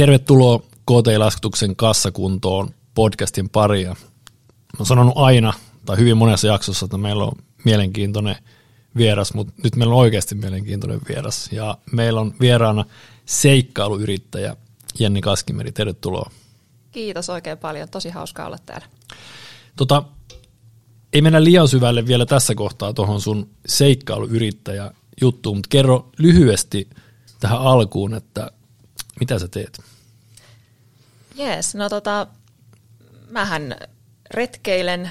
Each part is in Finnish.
Tervetuloa KT-laskutuksen kassakuntoon podcastin paria. Mä sanonut aina, tai hyvin monessa jaksossa, että meillä on mielenkiintoinen vieras, mutta nyt meillä on oikeasti mielenkiintoinen vieras. Ja meillä on vieraana seikkailuyrittäjä Jenni Kaskimeri, tervetuloa. Kiitos oikein paljon, tosi hauskaa olla täällä. Tota, ei mennä liian syvälle vielä tässä kohtaa tuohon sun seikkailuyrittäjä juttuun, mutta kerro lyhyesti tähän alkuun, että mitä sä teet? Jees, no tota, mähän retkeilen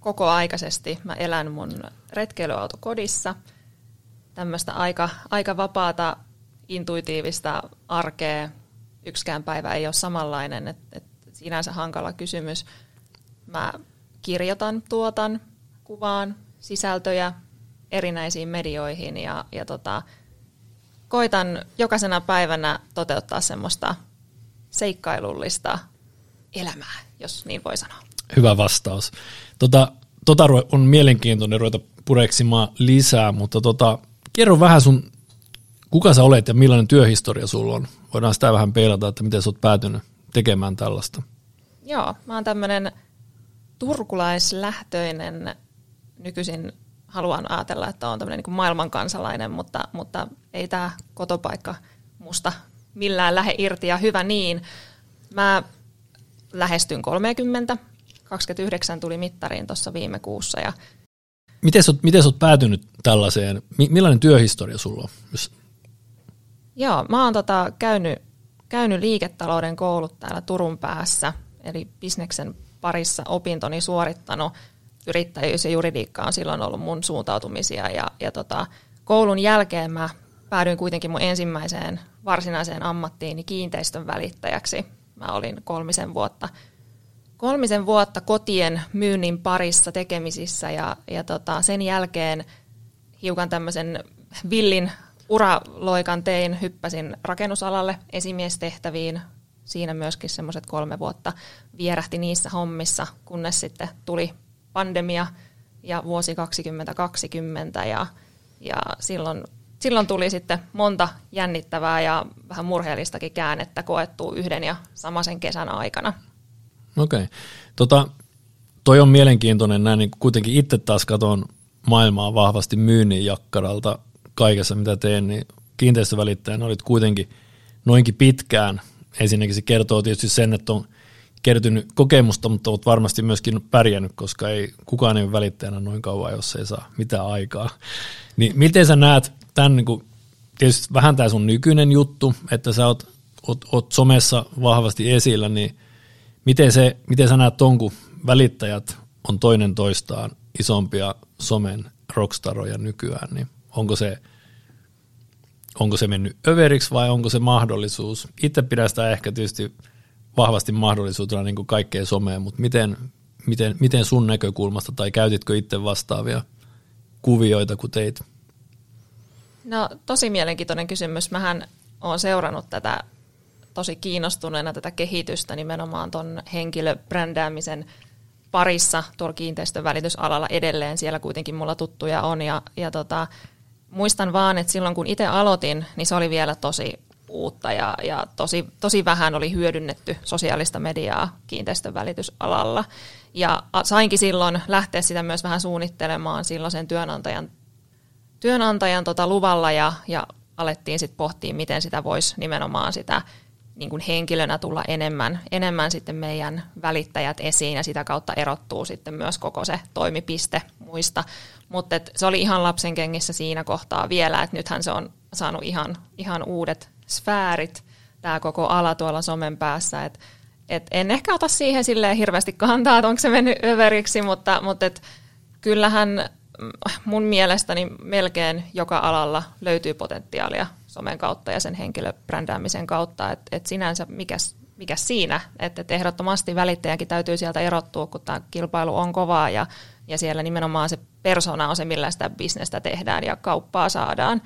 koko aikaisesti. Mä elän mun retkeilyautokodissa. Tämmöistä aika, aika vapaata, intuitiivista arkea. Yksikään päivä ei ole samanlainen, että et sinänsä hankala kysymys. Mä kirjoitan, tuotan, kuvaan sisältöjä erinäisiin medioihin ja, ja tota, koitan jokaisena päivänä toteuttaa semmoista seikkailullista elämää, jos niin voi sanoa. Hyvä vastaus. Tota, tota on mielenkiintoinen ruveta pureksimaan lisää, mutta tota, kerro vähän sun, kuka sä olet ja millainen työhistoria sulla on. Voidaan sitä vähän peilata, että miten sä oot päätynyt tekemään tällaista. Joo, mä oon tämmöinen turkulaislähtöinen, nykyisin haluan ajatella, että on tämmöinen niin maailmankansalainen, mutta, mutta ei tämä kotopaikka musta millään lähde irti ja hyvä niin. Mä lähestyn 30, 29 tuli mittariin tuossa viime kuussa. Ja miten, sä, miten sä oot päätynyt tällaiseen? Millainen työhistoria sulla on? Jos... Joo, mä oon tota, käynyt, käynyt liiketalouden koulut täällä Turun päässä, eli bisneksen parissa opintoni suorittanut. Yrittäjyys ja juridiikka on silloin ollut mun suuntautumisia ja, ja tota, koulun jälkeen mä päädyin kuitenkin mun ensimmäiseen varsinaiseen ammattiini kiinteistön välittäjäksi. Mä olin kolmisen vuotta, kolmisen vuotta kotien myynnin parissa tekemisissä ja, ja tota, sen jälkeen hiukan tämmöisen villin uraloikan tein, hyppäsin rakennusalalle esimiestehtäviin. Siinä myöskin semmoiset kolme vuotta vierähti niissä hommissa, kunnes sitten tuli pandemia ja vuosi 2020 ja, ja silloin silloin tuli sitten monta jännittävää ja vähän murheellistakin käännettä koettua yhden ja samaisen kesän aikana. Okei. Okay. Tota, toi on mielenkiintoinen näin, niin kuitenkin itse taas katson maailmaa vahvasti myynnin jakkaralta kaikessa mitä teen, niin kiinteistövälittäjänä olit kuitenkin noinkin pitkään. Ensinnäkin se kertoo tietysti sen, että on kertynyt kokemusta, mutta olet varmasti myöskin pärjännyt, koska ei kukaan ei ole välittäjänä noin kauan, jos ei saa mitään aikaa. Niin miten sä näet tämän, niin kuin, tietysti vähän tämä sun nykyinen juttu, että sä oot, oot, oot somessa vahvasti esillä, niin miten, se, miten sä näet ton, kun välittäjät on toinen toistaan isompia somen rockstaroja nykyään, niin onko se, onko se mennyt överiksi vai onko se mahdollisuus? Itse pidän sitä ehkä tietysti vahvasti mahdollisuutena niin kuin kaikkeen someen, mutta miten, miten, miten sun näkökulmasta tai käytitkö itse vastaavia kuvioita, kun teit? No tosi mielenkiintoinen kysymys. Mähän olen seurannut tätä tosi kiinnostuneena tätä kehitystä nimenomaan tuon henkilöbrändäämisen parissa tuolla kiinteistön välitysalalla edelleen. Siellä kuitenkin mulla tuttuja on ja, ja tota, muistan vaan, että silloin kun itse aloitin, niin se oli vielä tosi uutta ja, ja tosi, tosi vähän oli hyödynnetty sosiaalista mediaa kiinteistön välitysalalla. Ja sainkin silloin lähteä sitä myös vähän suunnittelemaan silloisen työnantajan, työnantajan tota luvalla ja, ja alettiin sitten pohtia, miten sitä voisi nimenomaan sitä niin kuin henkilönä tulla enemmän, enemmän sitten meidän välittäjät esiin ja sitä kautta erottuu sitten myös koko se toimipiste muista. Mutta se oli ihan lapsen kengissä siinä kohtaa vielä, että nythän se on saanut ihan, ihan uudet sfäärit, tämä koko ala tuolla somen päässä, että et en ehkä ota siihen silleen hirveästi kantaa, että onko se mennyt överiksi, mutta, mutta et kyllähän mun mielestäni melkein joka alalla löytyy potentiaalia somen kautta ja sen henkilöbrändäämisen kautta, että et sinänsä mikäs, mikä siinä, että et ehdottomasti välittäjänkin täytyy sieltä erottua, kun tämä kilpailu on kovaa ja, ja siellä nimenomaan se persona on se, millä sitä bisnestä tehdään ja kauppaa saadaan.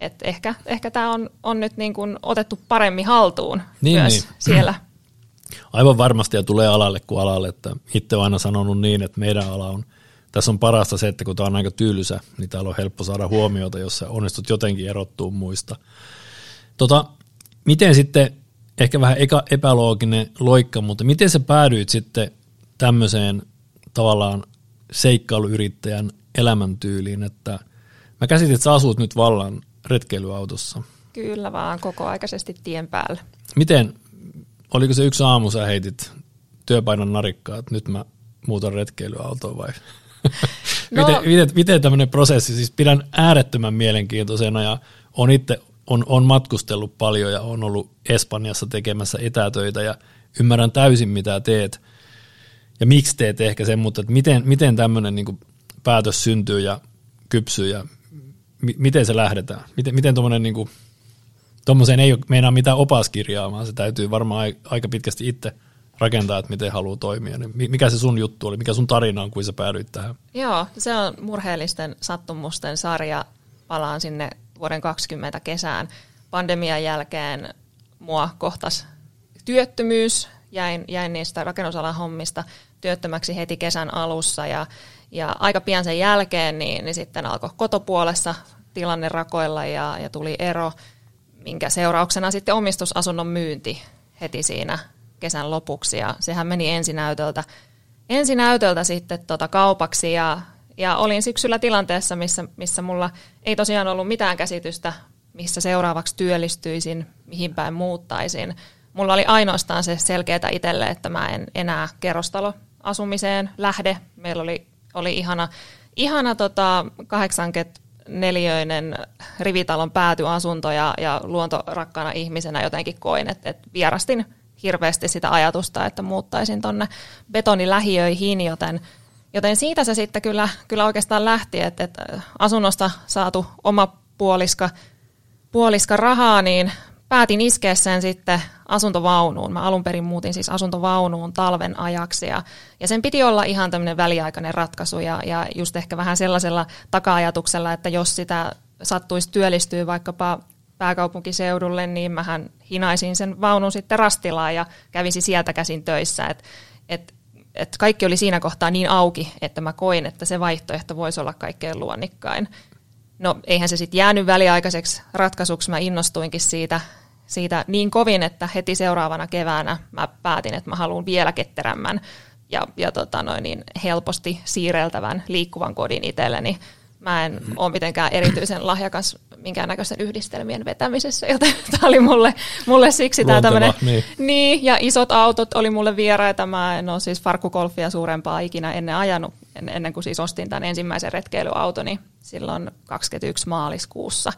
Et ehkä ehkä tämä on, on nyt niin kuin otettu paremmin haltuun niin, myös niin. siellä. Aivan varmasti ja tulee alalle kuin alalle. Että itse olen aina sanonut niin, että meidän ala on, tässä on parasta se, että kun tämä on aika tylsä, niin täällä on helppo saada huomiota, jos sä onnistut jotenkin erottuu muista. Tota, miten sitten ehkä vähän epälooginen loikka, mutta miten sä päädyit sitten tämmöiseen tavallaan seikkailuyrittäjän elämäntyyliin, että mä käsitin, että sä asut nyt vallan retkeilyautossa. Kyllä vaan, koko aikaisesti tien päällä. Miten, oliko se yksi aamu sä heitit työpainon narikkaa, että nyt mä muutan retkeilyautoon vai? No, miten, miten, miten tämmöinen prosessi, siis pidän äärettömän mielenkiintoisena ja on itse on, on matkustellut paljon ja on ollut Espanjassa tekemässä etätöitä ja ymmärrän täysin mitä teet ja miksi teet ehkä sen, mutta että miten, miten tämmöinen niin päätös syntyy ja kypsyy ja mi, miten se lähdetään? Miten, miten tuommoinen niin tuommoiseen ei ole meinaa mitään opaskirjaa, vaan se täytyy varmaan aika pitkästi itse rakentaa, että miten haluaa toimia. Niin mikä se sun juttu oli, mikä sun tarina on, kun sä päädyit tähän? Joo, se on murheellisten sattumusten sarja. Palaan sinne vuoden 2020 kesään. Pandemian jälkeen mua kohtas työttömyys, jäin, jäin niistä rakennusalan hommista työttömäksi heti kesän alussa ja, ja aika pian sen jälkeen niin, niin sitten alkoi kotopuolessa tilanne rakoilla ja, ja tuli ero, minkä seurauksena sitten omistusasunnon myynti heti siinä kesän lopuksi ja sehän meni ensinäytöltä, ensinäytöltä sitten tota kaupaksi ja, ja olin syksyllä tilanteessa, missä, missä mulla ei tosiaan ollut mitään käsitystä, missä seuraavaksi työllistyisin, mihin päin muuttaisin. Mulla oli ainoastaan se selkeää itselle, että mä en enää kerrostaloasumiseen lähde. Meillä oli, oli ihana, ihana tota 84 rivitalon päätyasunto ja, ja luontorakkana ihmisenä jotenkin koin, että, että vierastin hirveästi sitä ajatusta, että muuttaisin tuonne betonilähiöihin, joten, joten siitä se sitten kyllä, kyllä oikeastaan lähti, että, että asunnosta saatu oma puoliska, puoliska rahaa, niin päätin iskeä sen sitten asuntovaunuun. Mä alun perin muutin siis asuntovaunuun talven ajaksi ja, ja sen piti olla ihan tämmöinen väliaikainen ratkaisu ja, ja just ehkä vähän sellaisella taka-ajatuksella, että jos sitä sattuisi työllistyä vaikkapa pääkaupunkiseudulle, niin mähän hinaisin sen vaunun sitten Rastilaan ja kävisi sieltä käsin töissä. Et, et, et kaikki oli siinä kohtaa niin auki, että mä koin, että se vaihtoehto voisi olla kaikkein luonnikkain. No eihän se sitten jäänyt väliaikaiseksi ratkaisuksi, mä innostuinkin siitä, siitä niin kovin, että heti seuraavana keväänä mä päätin, että mä haluan vielä ketterämmän ja, ja tota noin, niin helposti siirreltävän liikkuvan kodin itselleni. Mä en ole mitenkään erityisen lahjakas minkäännäköisten yhdistelmien vetämisessä, joten tämä oli mulle, mulle siksi tämä tämmöinen. Niin. niin. ja isot autot oli mulle vieraita. Mä en ole siis farkkukolfia suurempaa ikinä ennen ajanut, ennen kuin siis ostin tämän ensimmäisen retkeilyautoni silloin 21 maaliskuussa.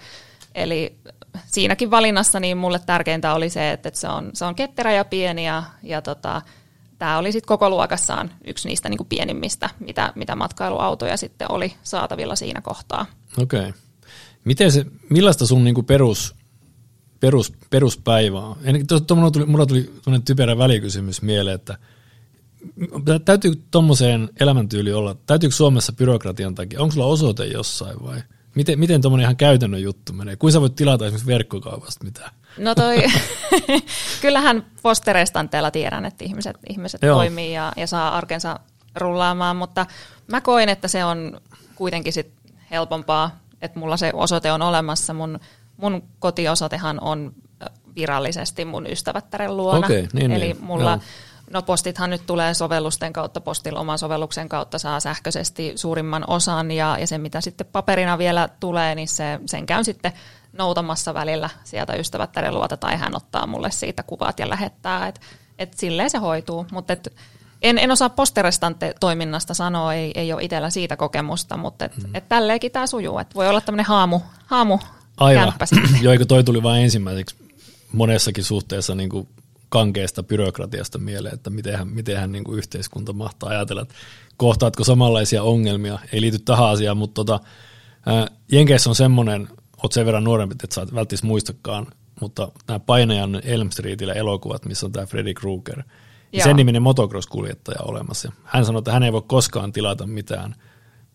Eli siinäkin valinnassa niin mulle tärkeintä oli se, että se on, se on ketterä ja pieni ja, ja tota, tämä oli sitten koko luokassaan yksi niistä niin kuin pienimmistä, mitä, mitä matkailuautoja sitten oli saatavilla siinä kohtaa. Okei. Okay. Miten millaista sun niin kuin perus, perus, peruspäivä on? Mulla tuli, mulla tuli typerä välikysymys mieleen, että täytyy tuommoiseen elämäntyyli olla, täytyykö Suomessa byrokratian takia, onko sulla osoite jossain vai miten, miten tuommoinen ihan käytännön juttu menee? Kuinka sä voit tilata esimerkiksi verkkokaupasta mitään? No toi, kyllähän posterestanteella tiedän, että ihmiset, ihmiset toimii ja, ja saa arkensa rullaamaan, mutta mä koen, että se on kuitenkin sit helpompaa, että mulla se osoite on olemassa. Mun, mun kotiosoitehan on virallisesti mun ystävättären luona. Okay, niin, Eli niin, mulla, joo. No postithan nyt tulee sovellusten kautta, postilla oman sovelluksen kautta saa sähköisesti suurimman osan ja, ja se mitä sitten paperina vielä tulee, niin se, sen käyn sitten noutamassa välillä sieltä ystävättären luota tai hän ottaa mulle siitä kuvat ja lähettää, että et silleen se hoituu, mutta et, en, en osaa posterestante toiminnasta sanoa, ei, ei ole itsellä siitä kokemusta, mutta et, mm. et tälleenkin tämä sujuu, että voi olla tämmöinen haamu, haamu Aivan, joo, eikö toi tuli vain ensimmäiseksi monessakin suhteessa niin kuin kankeesta byrokratiasta mieleen, että mitenhän, mitenhän niin kuin yhteiskunta mahtaa ajatella, että kohtaatko samanlaisia ongelmia, ei liity tähän asiaan, mutta tota, ää, Jenkeissä on semmoinen oot sen verran nuorempi, että sä välttis muistakaan, mutta nämä Painajan Elm Streetillä elokuvat, missä on tämä Freddy Krueger, ja sen niminen motocross-kuljettaja olemassa. Hän sanoi, että hän ei voi koskaan tilata mitään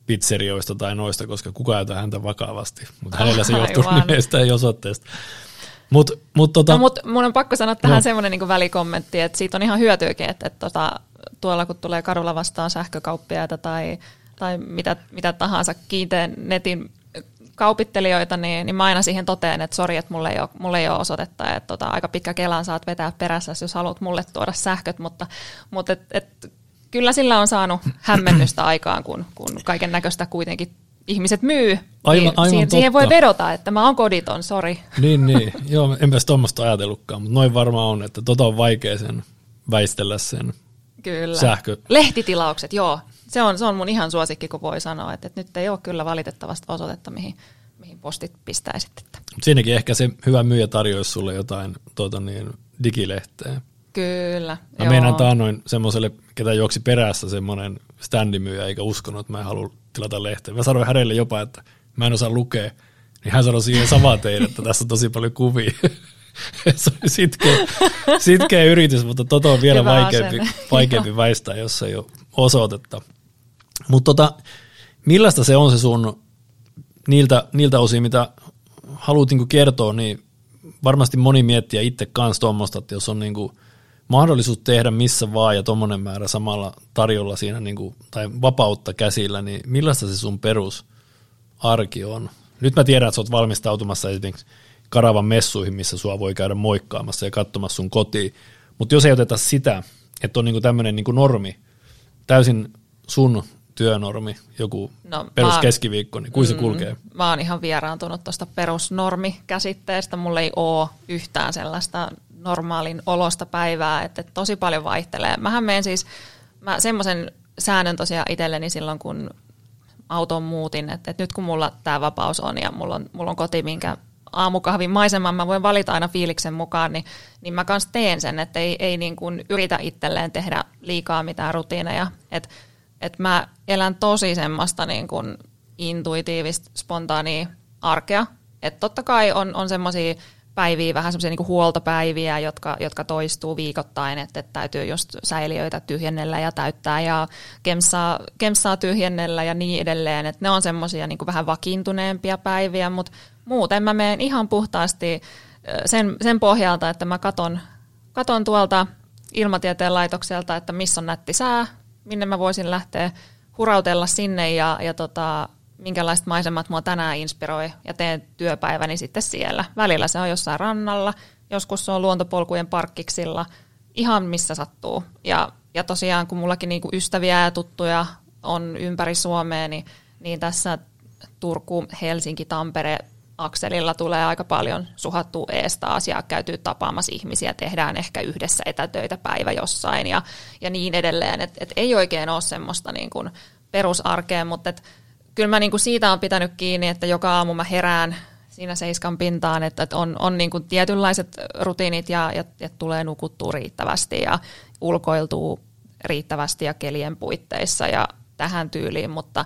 pizzerioista tai noista, koska kukaan ei häntä vakavasti. Mutta hänellä se johtuu nimestä ja osoitteesta. Mut, mut, tota, no, mut mun on pakko sanoa tähän no. semmoinen niin välikommentti, että siitä on ihan hyötyäkin, että, että tota, tuolla kun tulee kadulla vastaan sähkökauppiaita tai, tai mitä, mitä tahansa kiinteän netin kaupittelijoita, niin, niin mä aina siihen toteen, että sori, että mulle ei ole, mulle ei ole osoitetta, että tota, aika pitkä kelaan saat vetää perässä, jos haluat mulle tuoda sähköt, mutta, mutta et, et, kyllä sillä on saanut hämmennystä aikaan, kun, kun kaiken näköistä kuitenkin ihmiset myy, aivan, niin aivan siihen, siihen voi vedota, että mä oon koditon, sori. Niin, niin. Joo, enpäs tuommoista ajatellutkaan, mutta noin varmaan on, että tota on vaikea sen väistellä sen Kyllä. sähkö. Lehtitilaukset, joo. Se on, se on mun ihan suosikki, kun voi sanoa, että, että nyt ei ole kyllä valitettavasti osoitetta, mihin, mihin postit pistäisit. Että. Siinäkin ehkä se hyvä myyjä tarjoisi sulle jotain tuota niin, digilehteä. Kyllä. Mä joo. meinaan taannoin semmoiselle, ketä juoksi perässä semmoinen standimyyjä, eikä uskonut, että mä en halua tilata lehteä. Mä sanoin hänelle jopa, että mä en osaa lukea. Niin hän sanoi siihen samaan teille, että tässä on tosi paljon kuvia. se oli sitkeä, sitkeä yritys, mutta tota on vielä vaikeampi, vaikeampi väistää, jos ei ole osoitetta. Mutta tota, millaista se on se sun niiltä, niiltä osin, mitä haluat niinku kertoa, niin varmasti moni miettiä itse kanssa tuommoista, että jos on niinku mahdollisuus tehdä missä vaan ja tuommoinen määrä samalla tarjolla siinä niinku, tai vapautta käsillä, niin millaista se sun perusarki on? Nyt mä tiedän, että sä oot valmistautumassa esimerkiksi Karavan messuihin, missä sua voi käydä moikkaamassa ja katsomassa sun kotiin. Mutta jos ei oteta sitä, että on niinku tämmöinen niinku normi, täysin sun työnormi, joku no, peruskeskiviikko, niin kuin mm, se kulkee? Mä oon ihan vieraantunut tuosta perusnormi-käsitteestä. Mulla ei ole yhtään sellaista normaalin olosta päivää, että tosi paljon vaihtelee. Mähän menen siis, mä semmoisen säännön tosiaan itselleni silloin, kun auton muutin, että, että nyt kun mulla tämä vapaus on ja mulla on, mulla on koti, minkä aamukahvin maiseman mä voin valita aina fiiliksen mukaan, niin, niin mä kanssa teen sen, että ei, ei niin kuin yritä itselleen tehdä liikaa mitään rutiineja. Että et mä elän tosi semmoista niin kuin intuitiivista, spontaania arkea. Että totta kai on, on semmoisia päiviä, vähän semmoisia niin huoltopäiviä, jotka, jotka toistuu viikoittain, että, että täytyy just säiliöitä tyhjennellä ja täyttää ja kemsaa, kemsaa tyhjennellä ja niin edelleen. Että ne on semmoisia niin vähän vakiintuneempia päiviä, mutta muuten mä menen ihan puhtaasti sen, sen pohjalta, että mä katon, katon tuolta ilmatieteen laitokselta, että missä on nätti sää, minne mä voisin lähteä hurautella sinne ja, ja tota, minkälaiset maisemat mua tänään inspiroi ja teen työpäiväni sitten siellä. Välillä se on jossain rannalla, joskus se on luontopolkujen parkkiksilla, ihan missä sattuu. Ja, ja tosiaan kun mullakin niinku ystäviä ja tuttuja on ympäri Suomea, niin, niin tässä Turku, Helsinki, Tampere akselilla tulee aika paljon suhattua ees taas ja käytyy tapaamassa ihmisiä, tehdään ehkä yhdessä etätöitä päivä jossain ja, ja niin edelleen. Et, et ei oikein ole semmoista niin kuin perusarkea, mutta et, kyllä mä niin kuin siitä on pitänyt kiinni, että joka aamu mä herään siinä seiskan pintaan, että, että on, on niin kuin tietynlaiset rutiinit ja, ja, ja tulee nukuttua riittävästi ja ulkoiltuu riittävästi ja kelien puitteissa ja tähän tyyliin, mutta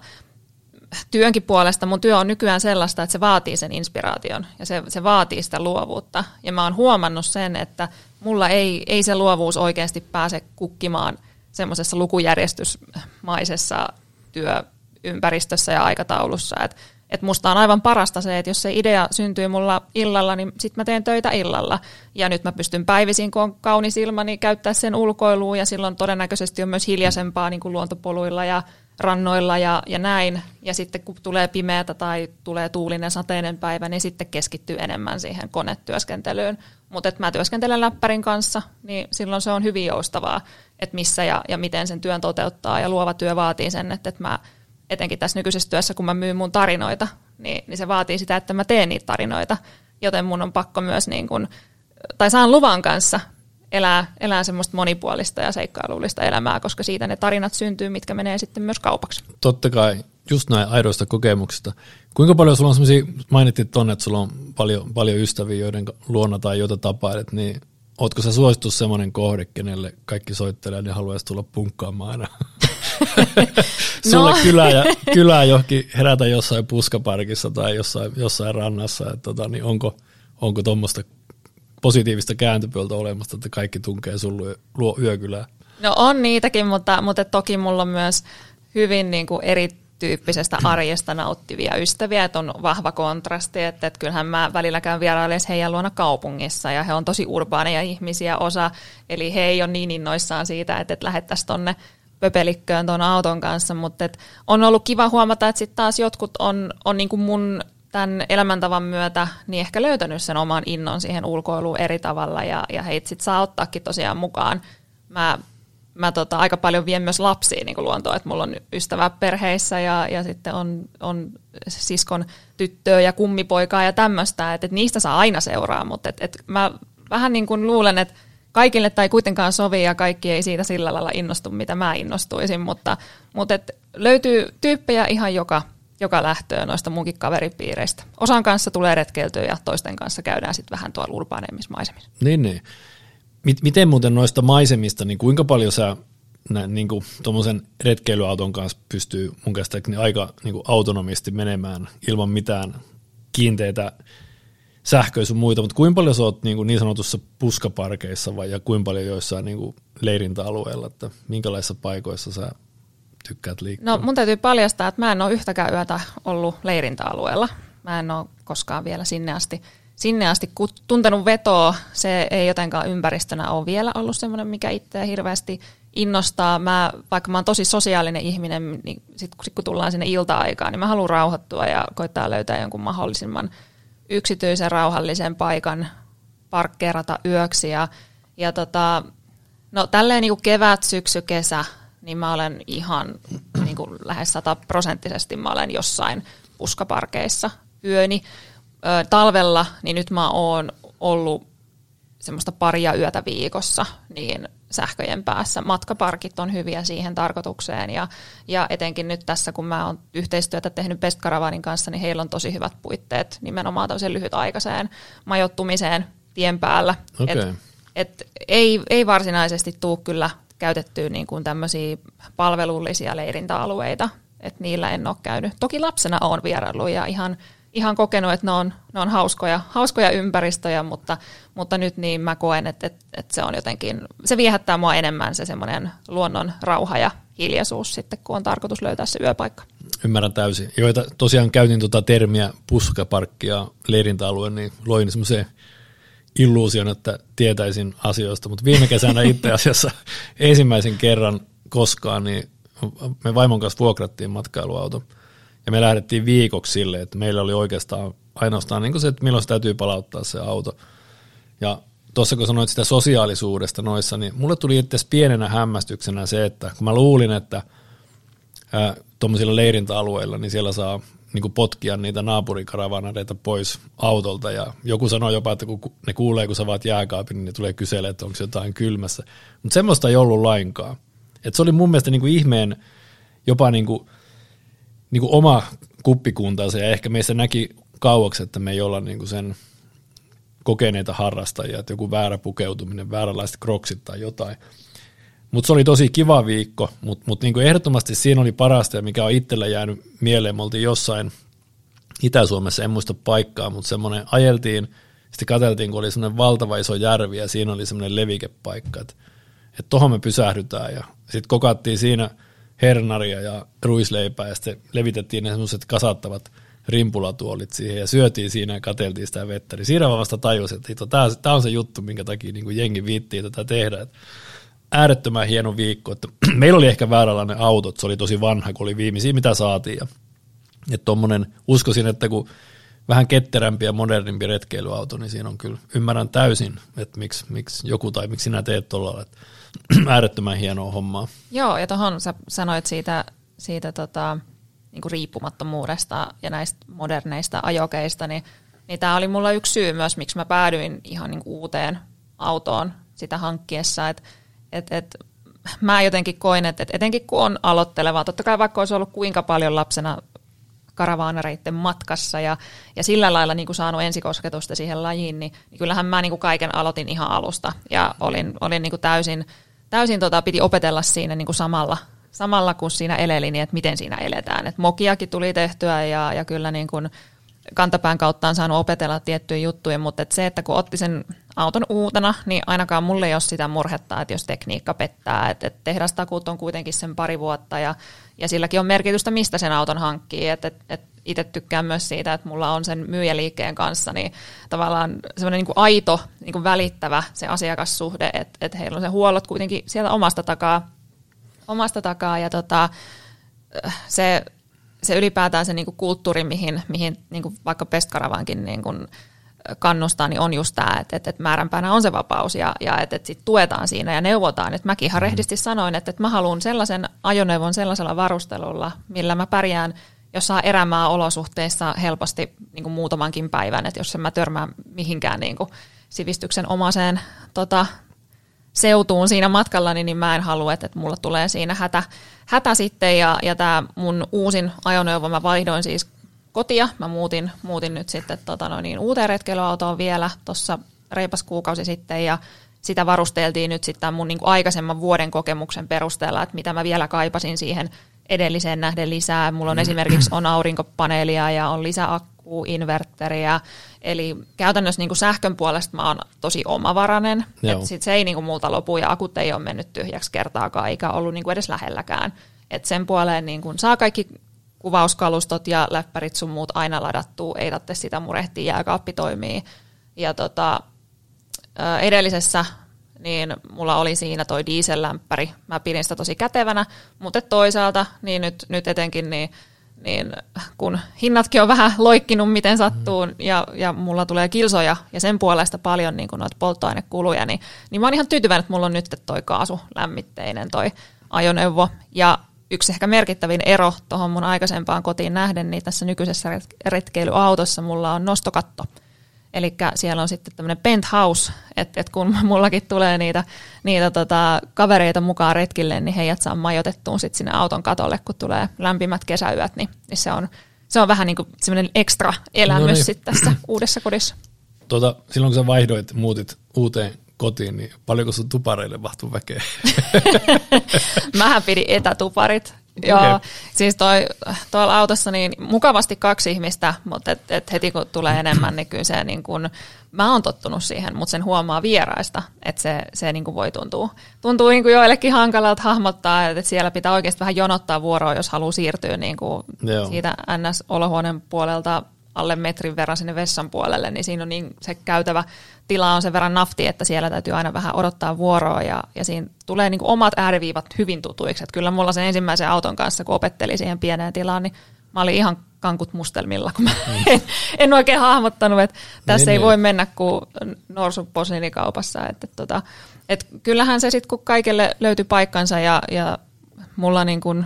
työnkin puolesta mun työ on nykyään sellaista, että se vaatii sen inspiraation ja se, se vaatii sitä luovuutta. Ja mä oon huomannut sen, että mulla ei, ei se luovuus oikeasti pääse kukkimaan semmoisessa lukujärjestysmaisessa työympäristössä ja aikataulussa. Että et musta on aivan parasta se, että jos se idea syntyy mulla illalla, niin sitten mä teen töitä illalla. Ja nyt mä pystyn päivisin, kun on kaunis ilma, niin käyttää sen ulkoiluun ja silloin todennäköisesti on myös hiljaisempaa niin kuin luontopoluilla ja rannoilla ja, ja näin. Ja sitten kun tulee pimeätä tai tulee tuulinen sateinen päivä, niin sitten keskittyy enemmän siihen konetyöskentelyyn. Mutta mä työskentelen läppärin kanssa, niin silloin se on hyvin joustavaa, että missä ja, ja miten sen työn toteuttaa. Ja luova työ vaatii sen, että, että mä etenkin tässä nykyisessä työssä, kun mä myyn mun tarinoita, niin, niin se vaatii sitä, että mä teen niitä tarinoita. Joten mun on pakko myös, niin kun, tai saan luvan kanssa elää, elää semmoista monipuolista ja seikkailullista elämää, koska siitä ne tarinat syntyy, mitkä menee sitten myös kaupaksi. Totta kai, just näin aidoista kokemuksista. Kuinka paljon sulla on semmoisia, mainittiin tuonne, että sulla on paljon, paljon ystäviä, joiden luona tai joita tapailet, niin Ootko sä suositus semmoinen kohde, kenelle kaikki soittelee, niin haluaisi tulla punkkaamaan aina? Sulle no. kylää, ja, kylää johonkin herätä jossain puskaparkissa tai jossain, jossain rannassa. Että tota, niin onko, onko tuommoista positiivista kääntöpuolta olemassa, että kaikki tunkee sun luo yökylää? No on niitäkin, mutta, mutta toki mulla on myös hyvin niin kuin erityyppisestä arjesta nauttivia ystäviä, että on vahva kontrasti, että, että kyllähän mä välillä käyn vierailemaan heidän luona kaupungissa ja he on tosi urbaaneja ihmisiä osa, eli he ei ole niin innoissaan siitä, että, että lähettäisiin tonne pöpelikköön tuon auton kanssa, mutta et on ollut kiva huomata, että sitten taas jotkut on, on niin kuin mun tämän elämäntavan myötä niin ehkä löytänyt sen oman innon siihen ulkoiluun eri tavalla ja, ja heitä sitten saa ottaakin tosiaan mukaan. Mä, mä tota, aika paljon vien myös lapsia niin luontoon, että mulla on ystävä perheissä ja, ja sitten on, on siskon tyttöä ja kummipoikaa ja tämmöistä, että, että niistä saa aina seuraa, mutta et, et mä vähän niin kuin luulen, että kaikille tai kuitenkaan sovi ja kaikki ei siitä sillä lailla innostu, mitä mä innostuisin, mutta, mutta et löytyy tyyppejä ihan joka, joka lähtöön noista munkin kaveripiireistä. Osan kanssa tulee retkeiltyä ja toisten kanssa käydään sitten vähän tuolla urbaaneimmissa maisemissa. Niin, niin. Miten muuten noista maisemista, niin kuinka paljon sä niin tuommoisen retkeilyauton kanssa pystyy mun käsittääkseni aika niin kuin autonomisti menemään ilman mitään kiinteitä sähköä sun muita, mutta kuinka paljon sä oot niin, kuin niin sanotussa puskaparkeissa vai ja kuinka paljon joissain niin kuin leirintäalueilla, että minkälaisissa paikoissa sä tykkäät liikkua? No mun täytyy paljastaa, että mä en ole yhtäkään yötä ollut leirintäalueella. Mä en ole koskaan vielä sinne asti, sinne asti tuntenut vetoa. Se ei jotenkaan ympäristönä ole vielä ollut semmoinen, mikä itseä hirveästi innostaa. Mä, vaikka mä oon tosi sosiaalinen ihminen, niin sit kun tullaan sinne ilta-aikaan, niin mä haluan rauhoittua ja koittaa löytää jonkun mahdollisimman yksityisen rauhallisen paikan parkkeerata yöksi. Ja, ja tota, no tälleen niin kuin kevät, syksy, kesä, niin mä olen ihan niin kuin lähes sataprosenttisesti mä olen jossain puskaparkeissa yöni. Ö, talvella, niin nyt mä oon ollut semmoista paria yötä viikossa, niin sähköjen päässä. Matkaparkit on hyviä siihen tarkoitukseen ja, ja etenkin nyt tässä, kun mä oon yhteistyötä tehnyt Best Caravanin kanssa, niin heillä on tosi hyvät puitteet nimenomaan tämmöiseen lyhytaikaiseen majoittumiseen tien päällä. Okay. Et, et ei, ei varsinaisesti tuu kyllä käytettyä niin kuin tämmöisiä palvelullisia leirintäalueita, että niillä en ole käynyt. Toki lapsena olen vieraillut ja ihan – ihan kokenut, että ne on, ne on hauskoja, hauskoja ympäristöjä, mutta, mutta nyt niin mä koen, että, että, että se on jotenkin, se viehättää mua enemmän se semmoinen luonnon rauha ja hiljaisuus sitten, kun on tarkoitus löytää se yöpaikka. Ymmärrän täysin. Joita tosiaan käytin tuota termiä puskaparkki ja leirintäalue, niin loin semmoisen illuusion, että tietäisin asioista, mutta viime kesänä itse asiassa ensimmäisen kerran koskaan, niin me vaimon kanssa vuokrattiin matkailuauto – ja me lähdettiin viikoksi sille, että meillä oli oikeastaan ainoastaan niin se, että milloin se täytyy palauttaa se auto. Ja tuossa kun sanoit sitä sosiaalisuudesta noissa, niin mulle tuli itse pienenä hämmästyksenä se, että kun mä luulin, että tuommoisilla leirintäalueilla, niin siellä saa niin kuin potkia niitä naapurikaravanareita pois autolta ja joku sanoi jopa, että kun ne kuulee, kun sä vaat jääkaapin, niin ne tulee kyselemään, että onko jotain kylmässä. Mutta semmoista ei ollut lainkaan. Et se oli mun mielestä niin kuin ihmeen jopa niin kuin niin kuin oma kuppikuntansa ja ehkä meistä näki kauaksi, että me ei olla niin kuin sen kokeneita harrastajia, että joku väärä pukeutuminen, vääränlaiset kroksit tai jotain. Mutta se oli tosi kiva viikko, mutta mut niinku ehdottomasti siinä oli parasta ja mikä on itsellä jäänyt mieleen. Me oltiin jossain Itä-Suomessa, en muista paikkaa, mutta semmoinen ajeltiin, sitten katseltiin, kun oli semmoinen valtava iso järvi ja siinä oli semmoinen levikepaikka, että et tuohon me pysähdytään ja sitten kokattiin siinä – hernaria ja ruisleipää ja sitten levitettiin ne semmoiset kasattavat rimpulatuolit siihen ja syötiin siinä ja kateltiin sitä vettä. Niin siinä vasta tajusin, että tämä on se juttu, minkä takia niin jengi viittii tätä tehdä. Että äärettömän hieno viikko. Että meillä oli ehkä vääränlainen auto, se oli tosi vanha, kun oli viimeisiä, mitä saatiin. Ja, että tommonen, uskoisin, että kun vähän ketterämpi ja modernimpi retkeilyauto, niin siinä on kyllä, ymmärrän täysin, että miksi, miksi joku tai miksi sinä teet tuolla, että äärettömän hienoa hommaa. Joo, ja tuohon sä sanoit siitä, siitä tota, niin kuin riippumattomuudesta ja näistä moderneista ajokeista, niin, niin tämä oli mulla yksi syy myös, miksi mä päädyin ihan niin uuteen autoon sitä hankkiessa, että et, et, mä jotenkin koin, että et etenkin kun on aloitteleva, totta kai vaikka olisi ollut kuinka paljon lapsena karavaanareiden matkassa ja, ja sillä lailla niin kuin saanut ensikosketusta siihen lajiin, niin, niin kyllähän mä niin kuin kaiken aloitin ihan alusta ja olin, olin niin kuin täysin, täysin tota, piti opetella siinä niin kuin samalla, samalla kun siinä eleli, niin että miten siinä eletään. Et mokiakin tuli tehtyä ja, ja kyllä niin kuin kantapään kautta on saanut opetella tiettyjä juttuja, mutta et se, että kun otti sen auton uutena, niin ainakaan mulle ei ole sitä murhetta, että jos tekniikka pettää, että et tehdastakuut on kuitenkin sen pari vuotta ja, ja silläkin on merkitystä, mistä sen auton hankkii, että et, et itse tykkään myös siitä, että mulla on sen myyjäliikkeen kanssa, niin tavallaan semmoinen niin aito, niin kuin välittävä se asiakassuhde, että, että heillä on se huollot kuitenkin sieltä omasta takaa, omasta takaa ja tota, se se ylipäätään se niin kuin kulttuuri, mihin, mihin niin kuin vaikka Pestkaravankin niin kuin kannustaa, niin on just tämä, että, että, että määränpäänä on se vapaus ja, ja että, että sit tuetaan siinä ja neuvotaan. Että mäkin ihan mm. rehdisti sanoin, että, että mä haluan sellaisen ajoneuvon sellaisella varustelulla, millä mä pärjään jossain erämaa olosuhteissa helposti niin kuin muutamankin päivän, että jos en mä törmää mihinkään niin kuin sivistyksen omaiseen tota, seutuun siinä matkalla, niin mä en halua, että, mulla tulee siinä hätä, hätä sitten. Ja, ja tämä mun uusin ajoneuvo, mä vaihdoin siis kotia. Mä muutin, muutin nyt sitten tota noin, niin uuteen retkeilyautoon vielä tuossa reipas kuukausi sitten ja sitä varusteltiin nyt sitten mun niin aikaisemman vuoden kokemuksen perusteella, että mitä mä vielä kaipasin siihen edelliseen nähden lisää. Mulla on mm. esimerkiksi on aurinkopaneelia ja on lisäakku, inverteriä. Eli käytännössä niin kuin sähkön puolesta mä oon tosi omavarainen. Että sit se ei niin kuin multa lopu ja akut ei ole mennyt tyhjäksi kertaakaan eikä ollut niin kuin edes lähelläkään. Et sen puoleen niin kuin saa kaikki kuvauskalustot ja läppärit sun muut aina ladattuu, ei tarvitse sitä murehtia, jääkaappi toimii. Ja tota, edellisessä niin mulla oli siinä toi diesellämppäri. Mä pidin sitä tosi kätevänä, mutta toisaalta niin nyt, nyt etenkin niin, niin kun hinnatkin on vähän loikkinut miten sattuu mm. ja, ja mulla tulee kilsoja ja sen puolesta paljon niin noita polttoainekuluja, niin, niin mä oon ihan tyytyväinen, että mulla on nyt toi kaasulämmitteinen toi ajoneuvo. Ja yksi ehkä merkittävin ero tuohon mun aikaisempaan kotiin nähden, niin tässä nykyisessä retkeilyautossa mulla on nostokatto. Eli siellä on sitten tämmöinen penthouse, että et kun mullakin tulee niitä, niitä tota, kavereita mukaan retkille, niin heidät saa majoitettuun sitten sinne auton katolle, kun tulee lämpimät kesäyöt, niin, niin se, on, se on vähän niin kuin semmoinen ekstra elämys no niin. sitten tässä uudessa kodissa. Tuota, silloin kun sä vaihdoit, muutit uuteen kotiin, niin paljonko sun tupareille mahtui väkeä? Mähän pidin etätuparit. Joo, okay. siis toi, tuolla autossa niin mukavasti kaksi ihmistä, mutta et, et heti kun tulee enemmän, niin kyllä se niin kun, mä oon tottunut siihen, mutta sen huomaa vieraista, että se, se niin kuin voi tuntua, tuntuu niin kuin joillekin hankalalta hahmottaa, että siellä pitää oikeasti vähän jonottaa vuoroa, jos haluaa siirtyä niin kuin siitä NS-olohuoneen puolelta alle metrin verran sinne vessan puolelle, niin siinä on niin se käytävä tila on sen verran nafti, että siellä täytyy aina vähän odottaa vuoroa ja, ja siinä tulee niin omat ääriviivat hyvin tutuiksi. Että kyllä mulla sen ensimmäisen auton kanssa, kun opetteli siihen pieneen tilaan, niin mä olin ihan kankut mustelmilla, kun mä mm. en, en oikein hahmottanut, että tässä niin, ei niin. voi mennä kuin norsu posliinikaupassa. Että, tota, et kyllähän se sitten, kun kaikille löytyi paikkansa ja, ja mulla niin kuin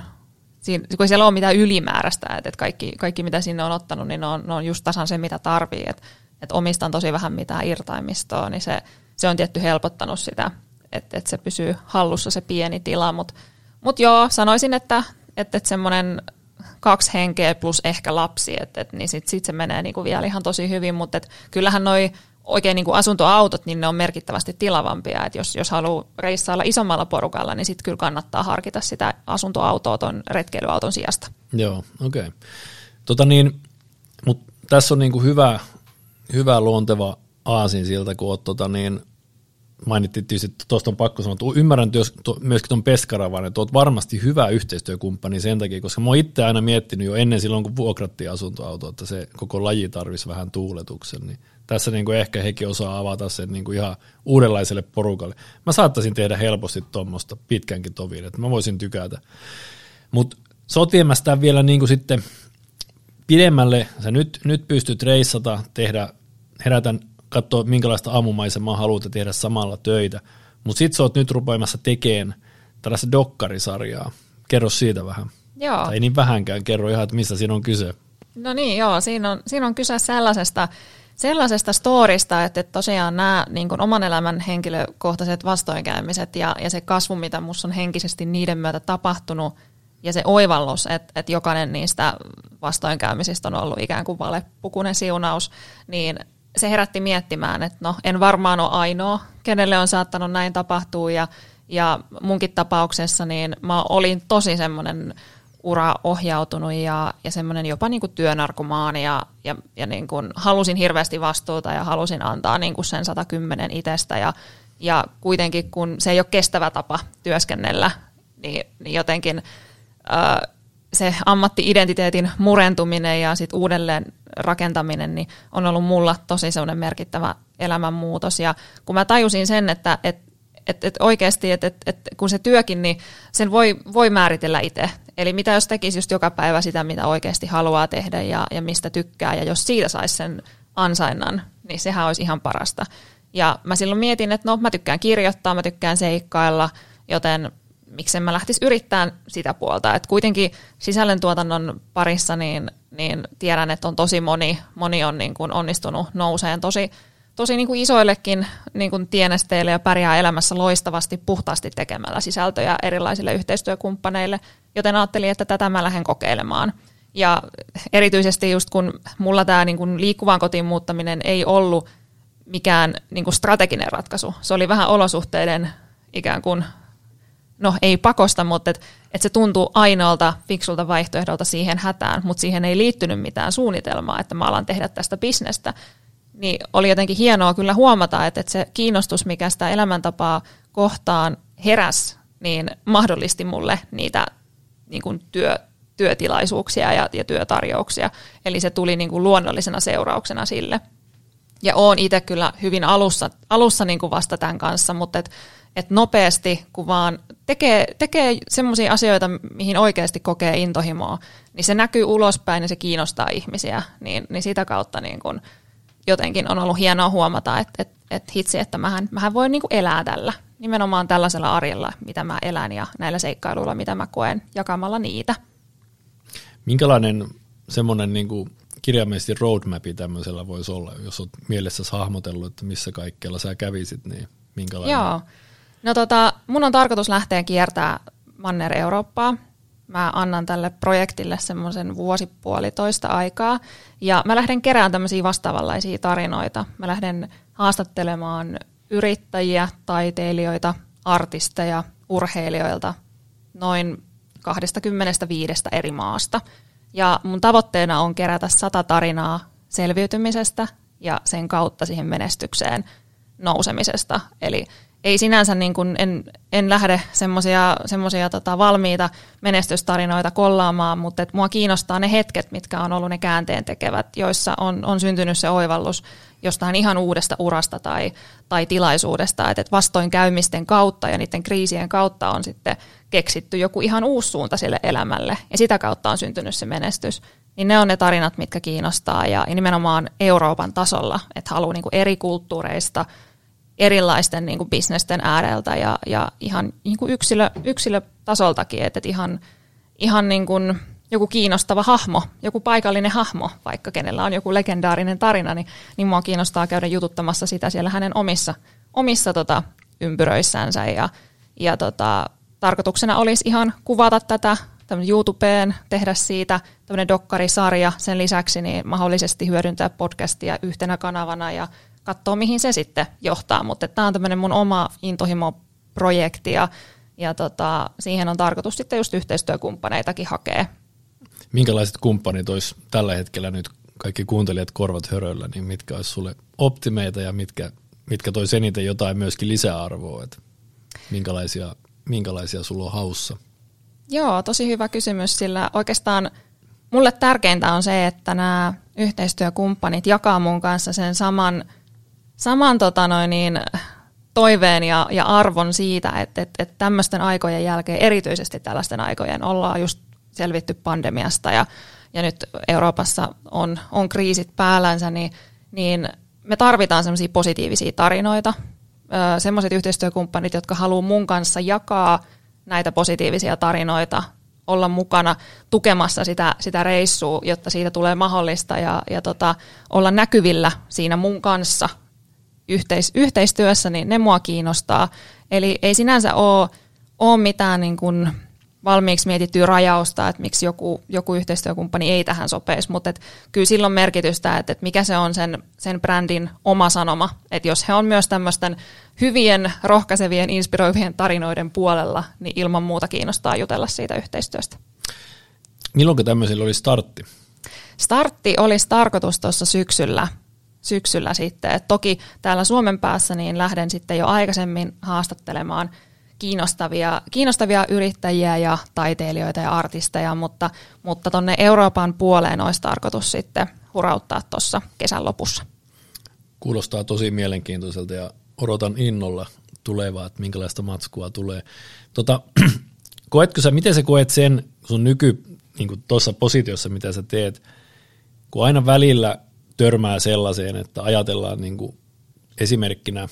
siinä, kun ei siellä ole mitään ylimääräistä, että, kaikki, kaikki mitä sinne on ottanut, niin ne on, ne on just tasan se, mitä tarvii. Että, että omistan tosi vähän mitään irtaimistoa, niin se, se on tietty helpottanut sitä, että, että se pysyy hallussa se pieni tila. Mutta mut joo, sanoisin, että, että, että semmoinen kaksi henkeä plus ehkä lapsi, että, että niin sitten sit se menee niinku vielä ihan tosi hyvin, mutta kyllähän noi oikein niin kuin asuntoautot, niin ne on merkittävästi tilavampia. Et jos, jos haluaa reissailla isommalla porukalla, niin sitten kyllä kannattaa harkita sitä asuntoautoa tuon retkeilyauton sijasta. Joo, okei. Okay. Tota niin, tässä on niin kuin hyvä, hyvä luonteva aasin siltä, kun oot tota niin, mainittiin tietysti, tuosta on pakko sanoa, että ymmärrän työs, to, myöskin tuon Peskaravan, että olet varmasti hyvä yhteistyökumppani sen takia, koska mä oon itse aina miettinyt jo ennen silloin, kun vuokrattiin asuntoauto, että se koko laji tarvisi vähän tuuletuksen, niin tässä niin kuin ehkä hekin osaa avata sen niin kuin ihan uudenlaiselle porukalle. Mä saattaisin tehdä helposti tuommoista pitkänkin tovin, että mä voisin tykätä. Mutta sotiemmästä vielä niin kuin sitten pidemmälle, sä nyt, nyt pystyt reissata, tehdä, herätän, katsoa minkälaista aamumaisemaa haluat tehdä samalla töitä, mutta sit sä oot nyt rupeamassa tekemään tällaista dokkarisarjaa. Kerro siitä vähän. Joo. Tai ei niin vähänkään, kerro ihan, että mistä siinä on kyse. No niin, joo, siinä on, siinä on kyse sellaisesta, sellaisesta storista, että, tosiaan nämä niin kuin oman elämän henkilökohtaiset vastoinkäymiset ja, ja se kasvu, mitä minussa on henkisesti niiden myötä tapahtunut, ja se oivallus, että, että jokainen niistä vastoinkäymisistä on ollut ikään kuin valepukunen siunaus, niin se herätti miettimään, että no en varmaan ole ainoa, kenelle on saattanut näin tapahtua ja, ja munkin tapauksessa niin mä olin tosi semmoinen ura ohjautunut ja, ja semmoinen jopa niin kuin työnarkomaani ja, ja, ja niin kuin halusin hirveästi vastuuta ja halusin antaa niin kuin sen 110 itsestä ja, ja kuitenkin kun se ei ole kestävä tapa työskennellä, niin, niin jotenkin äh, se ammatti-identiteetin murentuminen ja sit uudelleen rakentaminen niin on ollut mulla tosi semmoinen merkittävä elämänmuutos ja kun mä tajusin sen, että, että et, et oikeasti, että et, et, kun se työkin, niin sen voi, voi määritellä itse. Eli mitä jos tekisi just joka päivä sitä, mitä oikeasti haluaa tehdä ja, ja mistä tykkää, ja jos siitä saisi sen ansainnan, niin sehän olisi ihan parasta. Ja mä silloin mietin, että no mä tykkään kirjoittaa, mä tykkään seikkailla, joten miksen mä lähtisi yrittämään sitä puolta. Että kuitenkin sisällöntuotannon parissa niin, niin tiedän, että on tosi moni, moni on niin kuin onnistunut nouseen tosi, tosi niin kuin isoillekin niin kuin tienesteille ja pärjää elämässä loistavasti puhtaasti tekemällä sisältöjä erilaisille yhteistyökumppaneille, joten ajattelin, että tätä mä lähden kokeilemaan. Ja erityisesti just kun mulla tämä niin kuin liikkuvaan kotiin muuttaminen ei ollut mikään niin kuin strateginen ratkaisu. Se oli vähän olosuhteiden ikään kuin, no ei pakosta, mutta et, et se tuntuu ainoalta fiksulta vaihtoehdolta siihen hätään, mutta siihen ei liittynyt mitään suunnitelmaa, että mä alan tehdä tästä bisnestä. Niin oli jotenkin hienoa kyllä huomata, että, että se kiinnostus, mikä sitä elämäntapaa kohtaan heräs, niin mahdollisti mulle niitä niin kuin työ, työtilaisuuksia ja, ja työtarjouksia. Eli se tuli niin kuin luonnollisena seurauksena sille – ja oon itse kyllä hyvin alussa, alussa niin kuin vasta tämän kanssa, mutta et, et nopeasti, kun vaan tekee, tekee semmoisia asioita, mihin oikeasti kokee intohimoa, niin se näkyy ulospäin ja se kiinnostaa ihmisiä, niin, niin sitä kautta niin kuin jotenkin on ollut hienoa huomata, että et, et hitsi, että mähän, mähän voin niin elää tällä, nimenomaan tällaisella arjella, mitä mä elän ja näillä seikkailuilla, mitä mä koen jakamalla niitä. Minkälainen semmoinen niin kuin kirjaimellisesti roadmapi tämmöisellä voisi olla, jos olet mielessä hahmotellut, että missä kaikkialla sä kävisit, niin minkälainen? Joo. No tota, mun on tarkoitus lähteä kiertää Manner Eurooppaa. Mä annan tälle projektille semmoisen vuosipuolitoista aikaa, ja mä lähden kerään tämmöisiä vastaavanlaisia tarinoita. Mä lähden haastattelemaan yrittäjiä, taiteilijoita, artisteja, urheilijoilta noin 25 eri maasta – ja mun tavoitteena on kerätä sata tarinaa selviytymisestä ja sen kautta siihen menestykseen nousemisesta. Eli ei sinänsä niin kuin en, en lähde semmoisia tota valmiita menestystarinoita kollaamaan, mutta et mua kiinnostaa ne hetket, mitkä on ollut ne käänteen tekevät, joissa on, on syntynyt se oivallus jostain ihan uudesta urasta tai, tai tilaisuudesta, että et vastoin käymisten kautta ja niiden kriisien kautta on sitten keksitty joku ihan uusi suunta sille elämälle. Ja sitä kautta on syntynyt se menestys. Niin ne on ne tarinat, mitkä kiinnostaa. Ja, nimenomaan Euroopan tasolla, että haluaa niin eri kulttuureista, erilaisten niin kuin bisnesten ääreltä ja, ja ihan niin kuin yksilö, yksilötasoltakin, että, että ihan, ihan niin kuin joku kiinnostava hahmo, joku paikallinen hahmo, vaikka kenellä on joku legendaarinen tarina, niin, niin mua kiinnostaa käydä jututtamassa sitä siellä hänen omissa, omissa tota, ympyröissänsä ja, ja tota, tarkoituksena olisi ihan kuvata tätä YouTubeen, tehdä siitä tämmöinen dokkarisarja sen lisäksi, niin mahdollisesti hyödyntää podcastia yhtenä kanavana ja katsoa, mihin se sitten johtaa. Mutta tämä on tämmöinen mun oma intohimo-projekti ja, ja tota, siihen on tarkoitus sitten just yhteistyökumppaneitakin hakea. Minkälaiset kumppanit olisi tällä hetkellä nyt kaikki kuuntelijat korvat höröllä, niin mitkä olisi sulle optimeita ja mitkä, mitkä toisi eniten jotain myöskin lisäarvoa, että minkälaisia minkälaisia sulla on haussa? Joo, tosi hyvä kysymys, sillä oikeastaan mulle tärkeintä on se, että nämä yhteistyökumppanit jakaa mun kanssa sen saman, saman tota noin niin, toiveen ja, ja arvon siitä, että, että, että tämmöisten aikojen jälkeen, erityisesti tällaisten aikojen, ollaan just selvitty pandemiasta ja, ja nyt Euroopassa on, on kriisit päällänsä, niin, niin me tarvitaan semmoisia positiivisia tarinoita, semmoiset yhteistyökumppanit, jotka haluaa mun kanssa jakaa näitä positiivisia tarinoita, olla mukana tukemassa sitä, sitä reissua, jotta siitä tulee mahdollista ja, ja tota, olla näkyvillä siinä mun kanssa yhteis, yhteistyössä, niin ne mua kiinnostaa. Eli ei sinänsä ole, ole mitään niin kuin valmiiksi mietittyä rajausta, että miksi joku, joku yhteistyökumppani ei tähän sopeisi, mutta et kyllä silloin merkitystä, että, että mikä se on sen, sen brändin oma sanoma, että jos he on myös tämmöisten hyvien, rohkaisevien, inspiroivien tarinoiden puolella, niin ilman muuta kiinnostaa jutella siitä yhteistyöstä. Milloin tämmöisellä oli startti? Startti olisi tarkoitus tuossa syksyllä, syksyllä sitten. Et toki täällä Suomen päässä niin lähden sitten jo aikaisemmin haastattelemaan – kiinnostavia, kiinnostavia yrittäjiä ja taiteilijoita ja artisteja, mutta, mutta tuonne Euroopan puoleen olisi tarkoitus sitten hurauttaa tuossa kesän lopussa. Kuulostaa tosi mielenkiintoiselta ja odotan innolla tulevaa, että minkälaista matskua tulee. Tota, koetko sä, miten sä koet sen sun nyky, niin tuossa positiossa, mitä sä teet, kun aina välillä törmää sellaiseen, että ajatellaan niin esimerkkinä,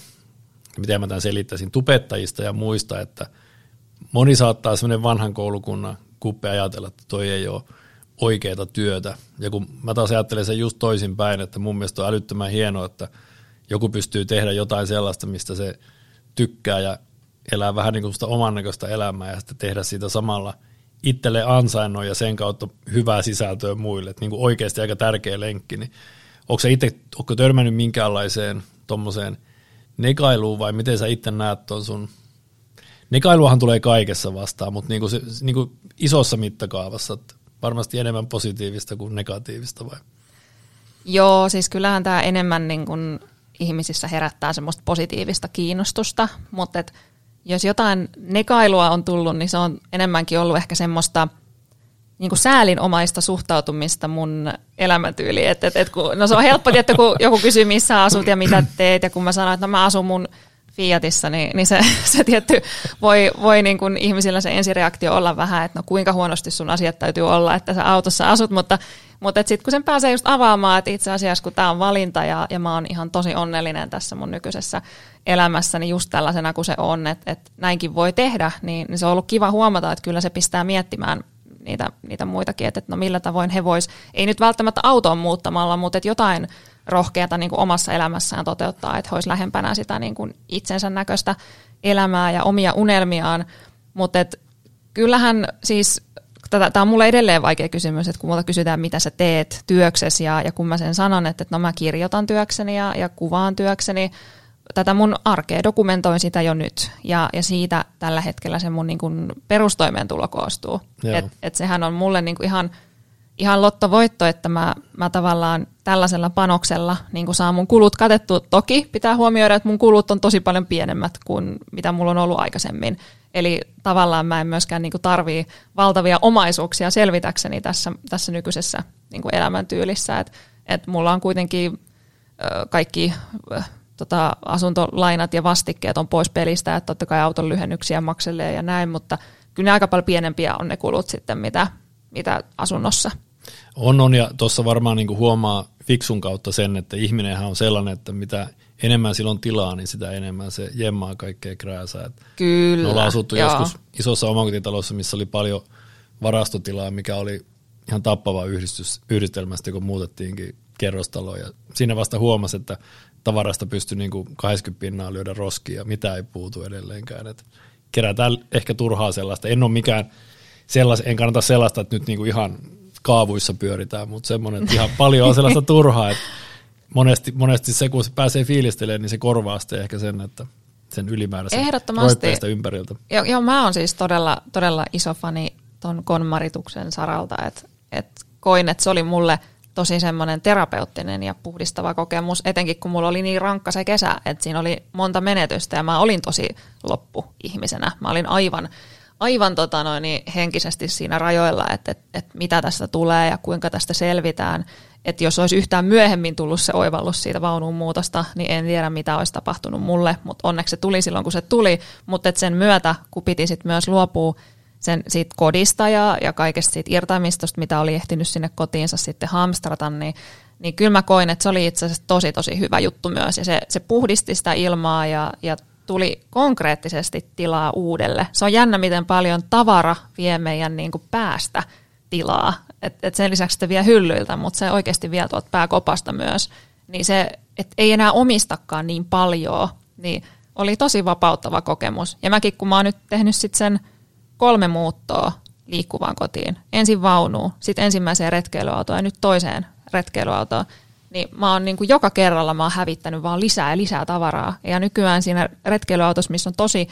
miten mä tämän selittäisin, tupettajista ja muista, että moni saattaa semmoinen vanhan koulukunnan kuppe ajatella, että toi ei ole oikeaa työtä. Ja kun mä taas ajattelen sen just toisinpäin, että mun mielestä on älyttömän hienoa, että joku pystyy tehdä jotain sellaista, mistä se tykkää ja elää vähän niin kuin sitä oman näköistä elämää ja sitten tehdä siitä samalla itselle ansainnon ja sen kautta hyvää sisältöä muille. Että niin kuin oikeasti aika tärkeä lenkki. Niin onko sä itse, onko törmännyt minkäänlaiseen tuommoiseen negailuun vai miten sä itse näet tuon sun Negailuahan tulee kaikessa vastaan, mutta niinku se, niinku isossa mittakaavassa, varmasti enemmän positiivista kuin negatiivista vai? Joo, siis kyllähän tämä enemmän niin kuin ihmisissä herättää semmoista positiivista kiinnostusta, mutta et jos jotain negailua on tullut, niin se on enemmänkin ollut ehkä semmoista niin kuin säälinomaista suhtautumista mun elämäntyyliin. Et, et, et kun, no se on helppo, että kun joku kysyy, missä asut ja mitä teet, ja kun mä sanon, että no mä asun mun Fiatissa, niin, niin se, se tietty voi, voi niin kuin ihmisillä se ensireaktio olla vähän, että no kuinka huonosti sun asiat täytyy olla, että sä autossa asut, mutta, mutta sitten kun sen pääsee just avaamaan, että itse asiassa kun tämä on valinta ja, ja mä oon ihan tosi onnellinen tässä mun nykyisessä elämässä, niin just tällaisena kuin se on, että, että näinkin voi tehdä, niin, niin se on ollut kiva huomata, että kyllä se pistää miettimään niitä, niitä muitakin, että, että no millä tavoin he vois, ei nyt välttämättä autoon muuttamalla, mutta että jotain rohkeata niin kuin omassa elämässään toteuttaa, että he olisi lähempänä sitä niin kuin itsensä näköistä elämää ja omia unelmiaan. Mutta kyllähän siis, tämä on mulle edelleen vaikea kysymys, että kun multa kysytään, mitä sä teet työksesi, ja, ja kun mä sen sanon, että, että no mä kirjoitan työkseni ja, ja kuvaan työkseni, tätä mun arkea dokumentoin sitä jo nyt, ja, ja siitä tällä hetkellä se mun niin kuin perustoimeentulo koostuu. Et, et sehän on mulle niin kuin ihan – ihan lottovoitto, että mä, mä tavallaan tällaisella panoksella niin kuin saan mun kulut katettu. Toki pitää huomioida, että mun kulut on tosi paljon pienemmät kuin mitä mulla on ollut aikaisemmin. Eli tavallaan mä en myöskään niin kuin tarvii valtavia omaisuuksia selvitäkseni tässä, tässä nykyisessä niin kuin elämäntyylissä. Et, et mulla on kuitenkin kaikki tota, asuntolainat ja vastikkeet on pois pelistä, että totta kai auton lyhennyksiä makselee ja näin, mutta kyllä ne aika paljon pienempiä on ne kulut sitten, mitä, mitä asunnossa. On, on ja tuossa varmaan niin huomaa fiksun kautta sen, että ihminenhän on sellainen, että mitä enemmän silloin tilaa, niin sitä enemmän se jemmaa kaikkea krääsää. Kyllä. Me ollaan asuttu joo. joskus isossa omakotitalossa, missä oli paljon varastotilaa, mikä oli ihan tappava yhdistys, yhdistelmästä, kun muutettiinkin kerrostaloon. Ja siinä vasta huomasi, että tavarasta pystyi niin kuin 80 pinnaa lyödä roskia, mitä ei puutu edelleenkään. Et kerätään ehkä turhaa sellaista. En ole mikään sellas, en kannata sellaista, että nyt niinku ihan kaavuissa pyöritään, mutta semmoinen, että ihan paljon on sellaista turhaa, että monesti, monesti se, kun se pääsee fiilistelemään, niin se korvaa sitten ehkä sen, että sen ylimääräisen Ehdottomasti. ympäriltä. Joo, joo, mä oon siis todella, todella iso fani ton konmarituksen saralta, että et koin, että se oli mulle tosi semmoinen terapeuttinen ja puhdistava kokemus, etenkin kun mulla oli niin rankka se kesä, että siinä oli monta menetystä ja mä olin tosi loppu ihmisenä. Mä olin aivan aivan tota noin, henkisesti siinä rajoilla, että, että, että mitä tästä tulee ja kuinka tästä selvitään. Että jos olisi yhtään myöhemmin tullut se oivallus siitä vaunun muutosta, niin en tiedä mitä olisi tapahtunut mulle, mutta onneksi se tuli silloin kun se tuli, mutta sen myötä, kun piti sitten myös luopua sen siitä kodista ja, ja kaikesta siitä irtaimistosta, mitä oli ehtinyt sinne kotiinsa sitten hamstrata, niin, niin kyllä mä koin, että se oli itse asiassa tosi tosi hyvä juttu myös ja se, se puhdisti sitä ilmaa ja, ja tuli konkreettisesti tilaa uudelle. Se on jännä, miten paljon tavara vie meidän niin kuin päästä tilaa. Et, et sen lisäksi se vie hyllyiltä, mutta se oikeasti vie tuolta pääkopasta myös. Niin se, et ei enää omistakaan niin paljon, niin oli tosi vapauttava kokemus. Ja mäkin, kun mä oon nyt tehnyt sit sen kolme muuttoa liikkuvaan kotiin. Ensin vaunuun, sitten ensimmäiseen retkeilyautoon ja nyt toiseen retkeilyautoon niin mä oon niin kuin joka kerralla mä oon hävittänyt vaan lisää ja lisää tavaraa. Ja nykyään siinä retkeilyautossa, missä on tosi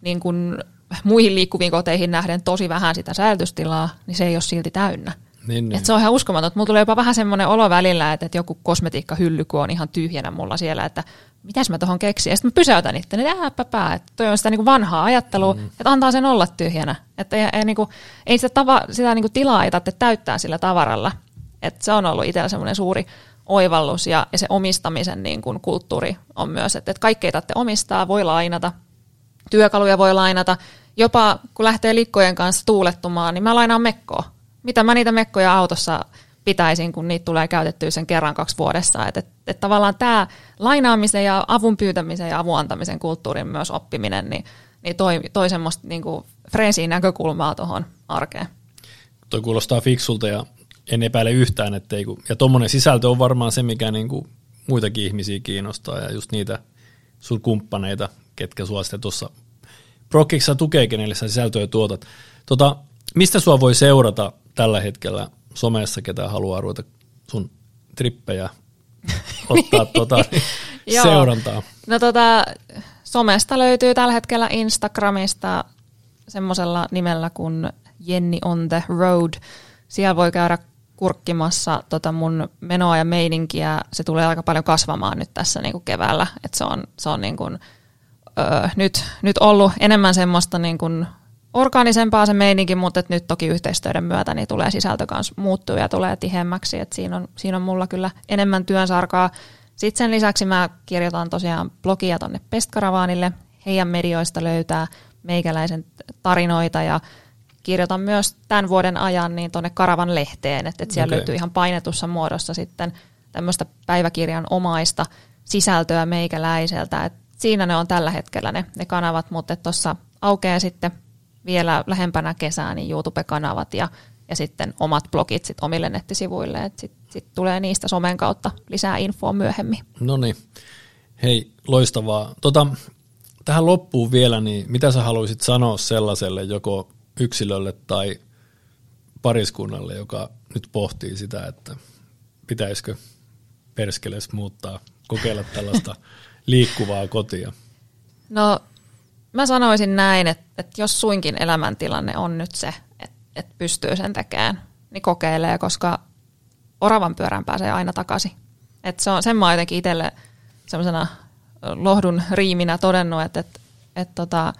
niin kuin muihin liikkuviin koteihin nähden tosi vähän sitä säilytystilaa, niin se ei ole silti täynnä. Niin, niin. Et se on ihan uskomaton. Mulla tulee jopa vähän semmoinen olo välillä, että, että joku kosmetiikkahylly, kun on ihan tyhjänä mulla siellä, että mitäs mä tuohon keksin. Ja sitten mä pysäytän itse, niin ääpä että toi on sitä niinku vanhaa ajattelua, mm. että antaa sen olla tyhjänä. Että ei, ei, niinku, ei sitä, tava, sitä niinku tilaa ei tarvitse täyttää sillä tavaralla. Et se on ollut itsellä semmoinen suuri oivallus ja, ja se omistamisen niin kuin kulttuuri on myös, että, että kaikkea tarvitse omistaa, voi lainata, työkaluja voi lainata jopa kun lähtee likkojen kanssa tuulettumaan, niin mä lainaan mekkoa. Mitä mä niitä mekkoja autossa pitäisin, kun niitä tulee käytettyä sen kerran kaksi vuodessa. Että et, et tavallaan tämä lainaamisen ja avun pyytämisen ja avun antamisen kulttuurin myös oppiminen, niin, niin toi, toi semmoista niinku näkökulmaa tuohon arkeen. Toi kuulostaa fiksulta ja en epäile yhtään, ettei, ja tuommoinen sisältö on varmaan se, mikä niinku muitakin ihmisiä kiinnostaa ja just niitä sun kumppaneita, ketkä sua sitten tuossa Prokkissa tukee, kenelle sä sisältöä tuotat. Tota, mistä sua voi seurata tällä hetkellä somessa, ketä haluaa ruveta sun trippejä ottaa tota, seurantaa? No tota, somesta löytyy tällä hetkellä Instagramista semmoisella nimellä kuin Jenni on the road. Siellä voi käydä kurkkimassa tota mun menoa ja meininkiä. Se tulee aika paljon kasvamaan nyt tässä niinku keväällä. Et se on, se on niinku, öö, nyt, nyt ollut enemmän semmoista niinku orgaanisempaa se meininki, mutta et nyt toki yhteistyöiden myötä niin tulee sisältö kanssa muuttuu ja tulee tihemmäksi. Et siinä, on, siinä on mulla kyllä enemmän työnsarkaa. Sitten sen lisäksi mä kirjoitan tosiaan blogia tonne Pestkaravaanille. Heidän medioista löytää meikäläisen tarinoita ja kirjoitan myös tämän vuoden ajan niin tuonne Karavan lehteen, että, että siellä okay. löytyy ihan painetussa muodossa sitten tämmöistä päiväkirjan omaista sisältöä meikäläiseltä. Et siinä ne on tällä hetkellä ne, ne kanavat, mutta tuossa aukeaa sitten vielä lähempänä kesää niin YouTube-kanavat ja, ja sitten omat blogit sit omille nettisivuille. Sitten sit tulee niistä somen kautta lisää infoa myöhemmin. No niin. Hei, loistavaa. Tota, tähän loppuun vielä, niin mitä sä haluaisit sanoa sellaiselle joko yksilölle tai pariskunnalle, joka nyt pohtii sitä, että pitäisikö perskeles muuttaa, kokeilla tällaista liikkuvaa kotia? No mä sanoisin näin, että, että jos suinkin elämäntilanne on nyt se, että, että pystyy sen tekemään, niin kokeilee, koska oravan pyörään pääsee aina takaisin. Että se on, sen mä oon jotenkin itselle semmoisena lohdun riiminä todennut, että, että, että tota,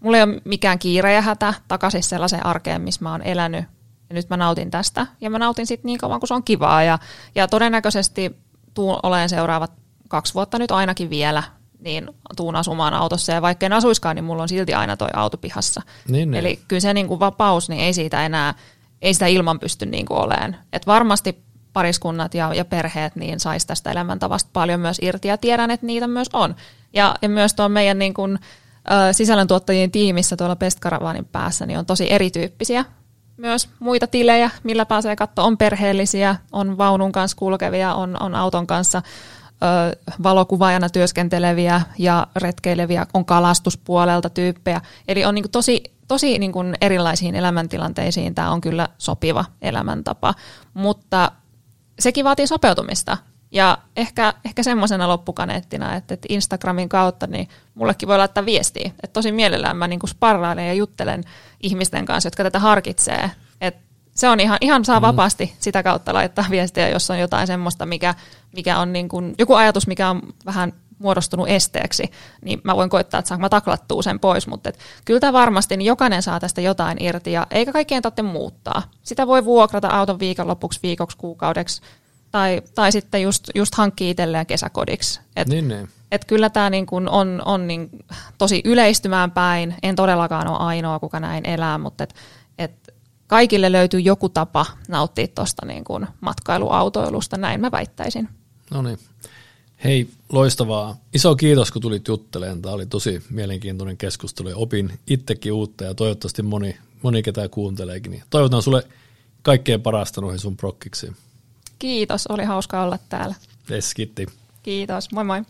mulla ei ole mikään kiire ja hätä takaisin sellaiseen arkeen, missä mä oon elänyt. Ja nyt mä nautin tästä. Ja mä nautin sitten niin kauan, kun se on kivaa. Ja, ja todennäköisesti tuun olen seuraavat kaksi vuotta nyt ainakin vielä, niin tuun asumaan autossa. Ja vaikka en asuiskaan, niin mulla on silti aina toi auto pihassa. Niin, niin. Eli kyllä se niin kuin vapaus, niin ei siitä enää, ei sitä ilman pysty niin kuin olemaan. Et varmasti pariskunnat ja, ja perheet niin saisi tästä elämäntavasta paljon myös irti ja tiedän, että niitä myös on. Ja, ja myös tuon meidän niin kuin, sisällöntuottajien tiimissä tuolla Best Caravanin päässä niin on tosi erityyppisiä myös muita tilejä, millä pääsee katsoa. On perheellisiä, on vaunun kanssa kulkevia, on, on auton kanssa valokuvaajana työskenteleviä ja retkeileviä, on kalastuspuolelta tyyppejä. Eli on niin tosi, tosi niin kuin erilaisiin elämäntilanteisiin tämä on kyllä sopiva elämäntapa, mutta sekin vaatii sopeutumista. Ja ehkä, ehkä semmoisena loppukaneettina, että, että Instagramin kautta niin mullekin voi laittaa viestiä. Että tosi mielellään mä niin sparrailen ja juttelen ihmisten kanssa, jotka tätä harkitsee. Et se on ihan, ihan saa mm. vapaasti sitä kautta laittaa viestiä, jos on jotain semmoista, mikä, mikä on niin kuin, joku ajatus, mikä on vähän muodostunut esteeksi, niin mä voin koittaa, että saanko mä taklattua sen pois, mutta et, kyllä tämä varmasti, niin jokainen saa tästä jotain irti, ja eikä kaikkien tarvitse muuttaa. Sitä voi vuokrata auton viikonloppuksi, viikoksi, kuukaudeksi, tai, tai sitten just, just hankkii itselleen kesäkodiksi. Et, niin, niin. Et kyllä tämä niin kun on, on niin tosi yleistymään päin. En todellakaan ole ainoa, kuka näin elää, mutta et kaikille löytyy joku tapa nauttia tuosta niin kun matkailuautoilusta, näin mä väittäisin. No niin. Hei, loistavaa. Iso kiitos, kun tulit juttelemaan. Tämä oli tosi mielenkiintoinen keskustelu ja opin itsekin uutta ja toivottavasti moni, moni ketä kuunteleekin. Toivotan sulle kaikkein parasta noihin sun prokkiksiin. Kiitos, oli hauska olla täällä. Yes, kiitti. Kiitos, moi moi.